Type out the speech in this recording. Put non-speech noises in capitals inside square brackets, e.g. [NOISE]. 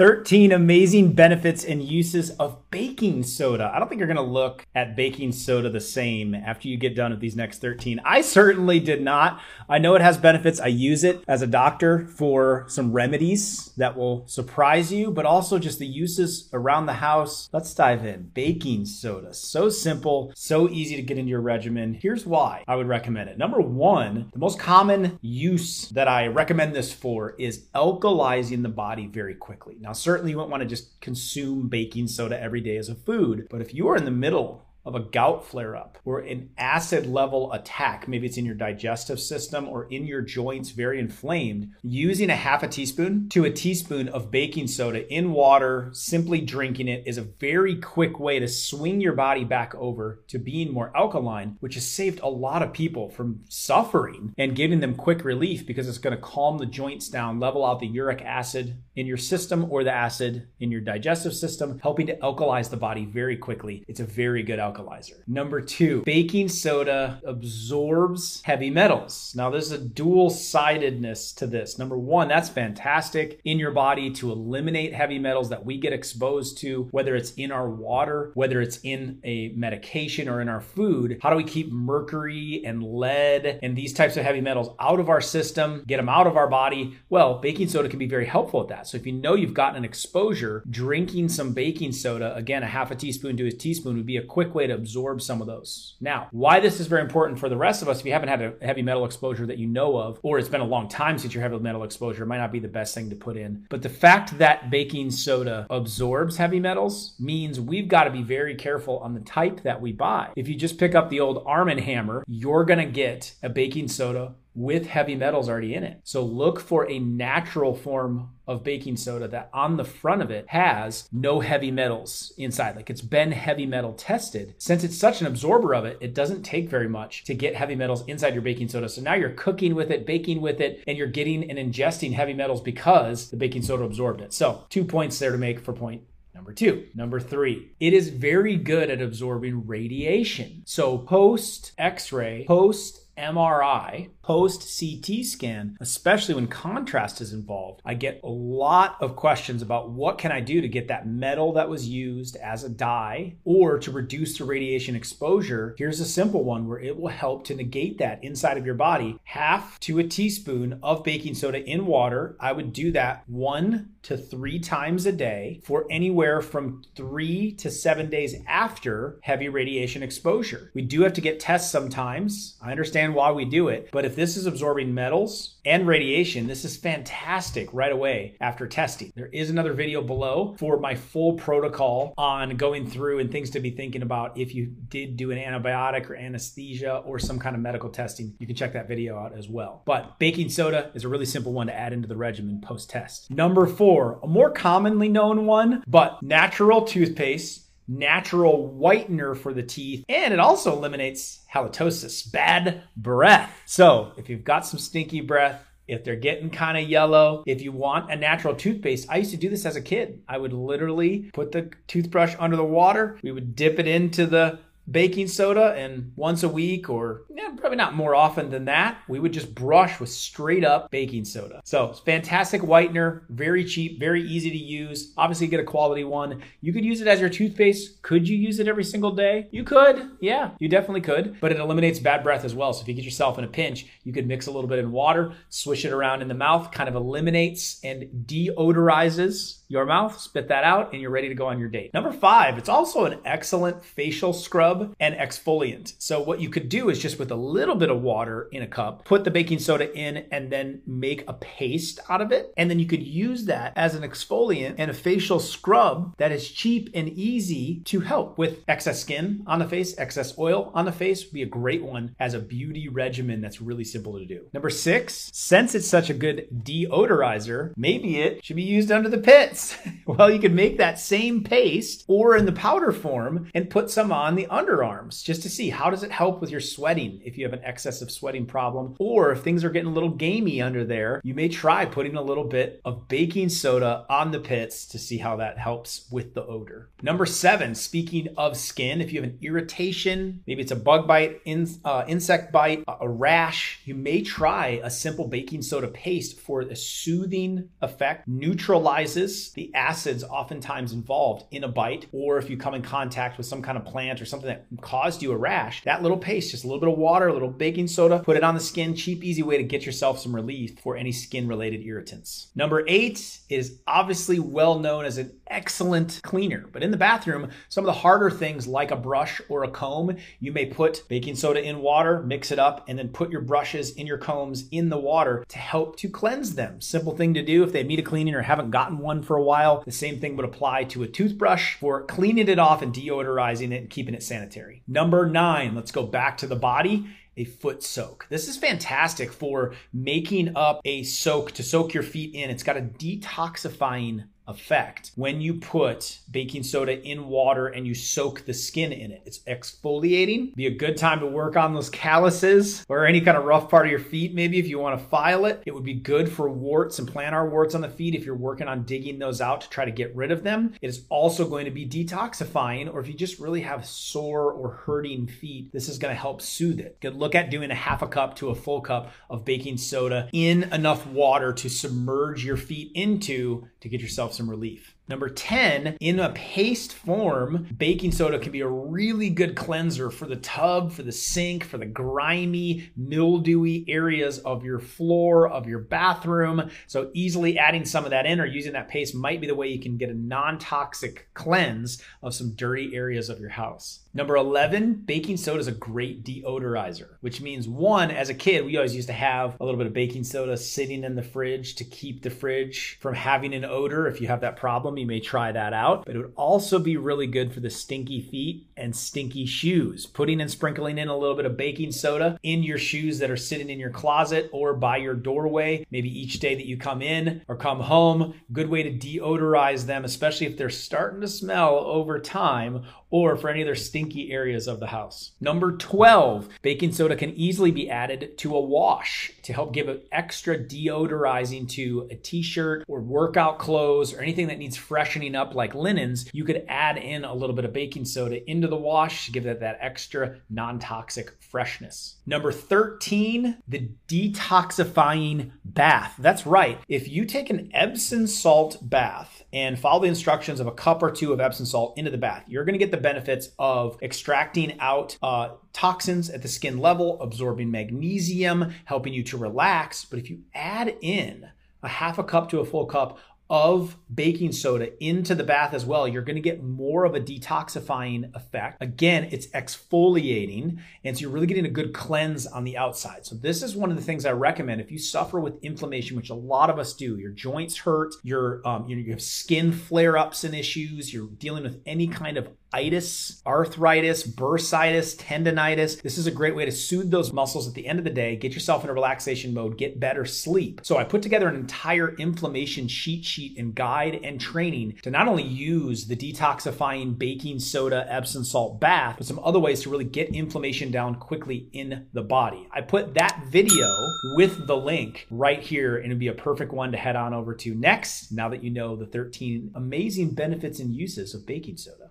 13 amazing benefits and uses of baking soda. I don't think you're going to look at baking soda the same after you get done with these next 13. I certainly did not. I know it has benefits. I use it as a doctor for some remedies that will surprise you, but also just the uses around the house. Let's dive in. Baking soda. So simple, so easy to get into your regimen. Here's why I would recommend it. Number one, the most common use that I recommend this for is alkalizing the body very quickly. Now, now, certainly you won't want to just consume baking soda every day as a food, but if you are in the middle of a gout flare up or an acid level attack, maybe it's in your digestive system or in your joints, very inflamed, using a half a teaspoon to a teaspoon of baking soda in water, simply drinking it is a very quick way to swing your body back over to being more alkaline, which has saved a lot of people from suffering and giving them quick relief because it's going to calm the joints down, level out the uric acid in your system or the acid in your digestive system, helping to alkalize the body very quickly. It's a very good alkalizer. Number two, baking soda absorbs heavy metals. Now, there's a dual sidedness to this. Number one, that's fantastic in your body to eliminate heavy metals that we get exposed to, whether it's in our water, whether it's in a medication or in our food. How do we keep mercury and lead and these types of heavy metals out of our system, get them out of our body? Well, baking soda can be very helpful at that. So if you know you've gotten an exposure, drinking some baking soda, again, a half a teaspoon to a teaspoon would be a quick way way to absorb some of those. Now, why this is very important for the rest of us, if you haven't had a heavy metal exposure that you know of, or it's been a long time since your heavy metal exposure, it might not be the best thing to put in. But the fact that baking soda absorbs heavy metals means we've got to be very careful on the type that we buy. If you just pick up the old Arm & Hammer, you're going to get a baking soda with heavy metals already in it. So look for a natural form of baking soda that on the front of it has no heavy metals inside. Like it's been heavy metal tested. Since it's such an absorber of it, it doesn't take very much to get heavy metals inside your baking soda. So now you're cooking with it, baking with it, and you're getting and ingesting heavy metals because the baking soda absorbed it. So two points there to make for point Number two. Number three, it is very good at absorbing radiation. So post x ray, post MRI, post CT scan, especially when contrast is involved, I get a lot of questions about what can I do to get that metal that was used as a dye or to reduce the radiation exposure. Here's a simple one where it will help to negate that inside of your body. Half to a teaspoon of baking soda in water. I would do that one to three times a day for anywhere from three to seven days after heavy radiation exposure. We do have to get tests sometimes. I understand understand why we do it. But if this is absorbing metals and radiation, this is fantastic right away after testing. There is another video below for my full protocol on going through and things to be thinking about if you did do an antibiotic or anesthesia or some kind of medical testing. You can check that video out as well. But baking soda is a really simple one to add into the regimen post test. Number four, a more commonly known one, but natural toothpaste natural whitener for the teeth, and it also eliminates halitosis, bad breath. So if you've got some stinky breath, if they're getting kind of yellow, if you want a natural toothpaste, I used to do this as a kid. I would literally put the toothbrush under the water, we would dip it into the baking soda and once a week or yeah, probably not more often than that we would just brush with straight up baking soda. So fantastic whitener very cheap very easy to use obviously get a quality one. You could use it as your toothpaste. Could you use it every single day? You could yeah you definitely could but it eliminates bad breath as well. So if you get yourself in a pinch you could mix a little bit in water swish it around in the mouth kind of eliminates and deodorizes your mouth, spit that out, and you're ready to go on your date. Number five, it's also an excellent facial scrub and exfoliant. So, what you could do is just with a little bit of water in a cup, put the baking soda in, and then make a paste out of it. And then you could use that as an exfoliant and a facial scrub that is cheap and easy to help with excess skin on the face, excess oil on the face would be a great one as a beauty regimen that's really simple to do. Number six, since it's such a good deodorizer, maybe it should be used under the pits. [LAUGHS] well, you could make that same paste or in the powder form and put some on the under arms just to see how does it help with your sweating. If you have an excessive sweating problem or if things are getting a little gamey under there you may try putting a little bit of baking soda on the pits to see how that helps with the odor. Number seven speaking of skin if you have an irritation maybe it's a bug bite in, uh, insect bite a rash you may try a simple baking soda paste for a soothing effect. Neutralizes the acids oftentimes involved in a bite or if you come in contact with some kind of plant or something that caused you a rash, that little paste, just a little bit of water, a little baking soda, put it on the skin. Cheap, easy way to get yourself some relief for any skin related irritants. Number eight is obviously well known as an excellent cleaner, but in the bathroom, some of the harder things like a brush or a comb, you may put baking soda in water, mix it up, and then put your brushes in your combs in the water to help to cleanse them. Simple thing to do if they need a cleaning or haven't gotten one for a while. The same thing would apply to a toothbrush for cleaning it off and deodorizing it and keeping it sanitary. Number nine, let's go back to the body a foot soak. This is fantastic for making up a soak to soak your feet in. It's got a detoxifying effect when you put baking soda in water and you soak the skin in it. It's exfoliating. Be a good time to work on those calluses or any kind of rough part of your feet. Maybe if you want to file it, it would be good for warts and plantar warts on the feet if you're working on digging those out to try to get rid of them. It is also going to be detoxifying, or if you just really have sore or hurting feet, this is going to help soothe it. Good look at doing a half a cup to a full cup of baking soda in enough water to submerge your feet into to get yourself some relief. Number 10, in a paste form, baking soda can be a really good cleanser for the tub, for the sink, for the grimy, mildewy areas of your floor, of your bathroom. So, easily adding some of that in or using that paste might be the way you can get a non toxic cleanse of some dirty areas of your house. Number 11, baking soda is a great deodorizer, which means one, as a kid, we always used to have a little bit of baking soda sitting in the fridge to keep the fridge from having an odor. If you have that problem, you may try that out. But it would also be really good for the stinky feet and stinky shoes. Putting and sprinkling in a little bit of baking soda in your shoes that are sitting in your closet or by your doorway, maybe each day that you come in or come home. Good way to deodorize them, especially if they're starting to smell over time or for any other stinky areas of the house. Number 12, baking soda can easily be added to a wash to help give it extra deodorizing to a t-shirt or workout clothes or anything that needs freshening up like linens. You could add in a little bit of baking soda into the wash to give it that extra non-toxic freshness. Number 13, the detoxifying bath. That's right. If you take an Epsom salt bath and follow the instructions of a cup or two of Epsom salt into the bath, you're going to get the benefits of extracting out uh, toxins at the skin level, absorbing magnesium, helping you to relax. But if you add in a half a cup to a full cup of baking soda into the bath as well, you're to get more of a detoxifying effect. Again, it's exfoliating, and so you're really getting a good cleanse on the outside. So this is one of the things I recommend if you suffer with inflammation, which a lot of us do. Your joints hurt, your um, you have skin flare-ups and issues. You're dealing with any kind of itis, arthritis, bursitis, tendonitis. This is a great way to soothe those muscles at the end of the day, get yourself in a relaxation mode, get better sleep. So I put together an entire inflammation cheat sheet and guide and training to not only use the detoxifying baking soda Epsom salt bath, but some other ways to really get inflammation down quickly in the body. I put that video with the link right here and it'd be a perfect one to head on over to next now that you know the 13 amazing benefits and uses of baking soda.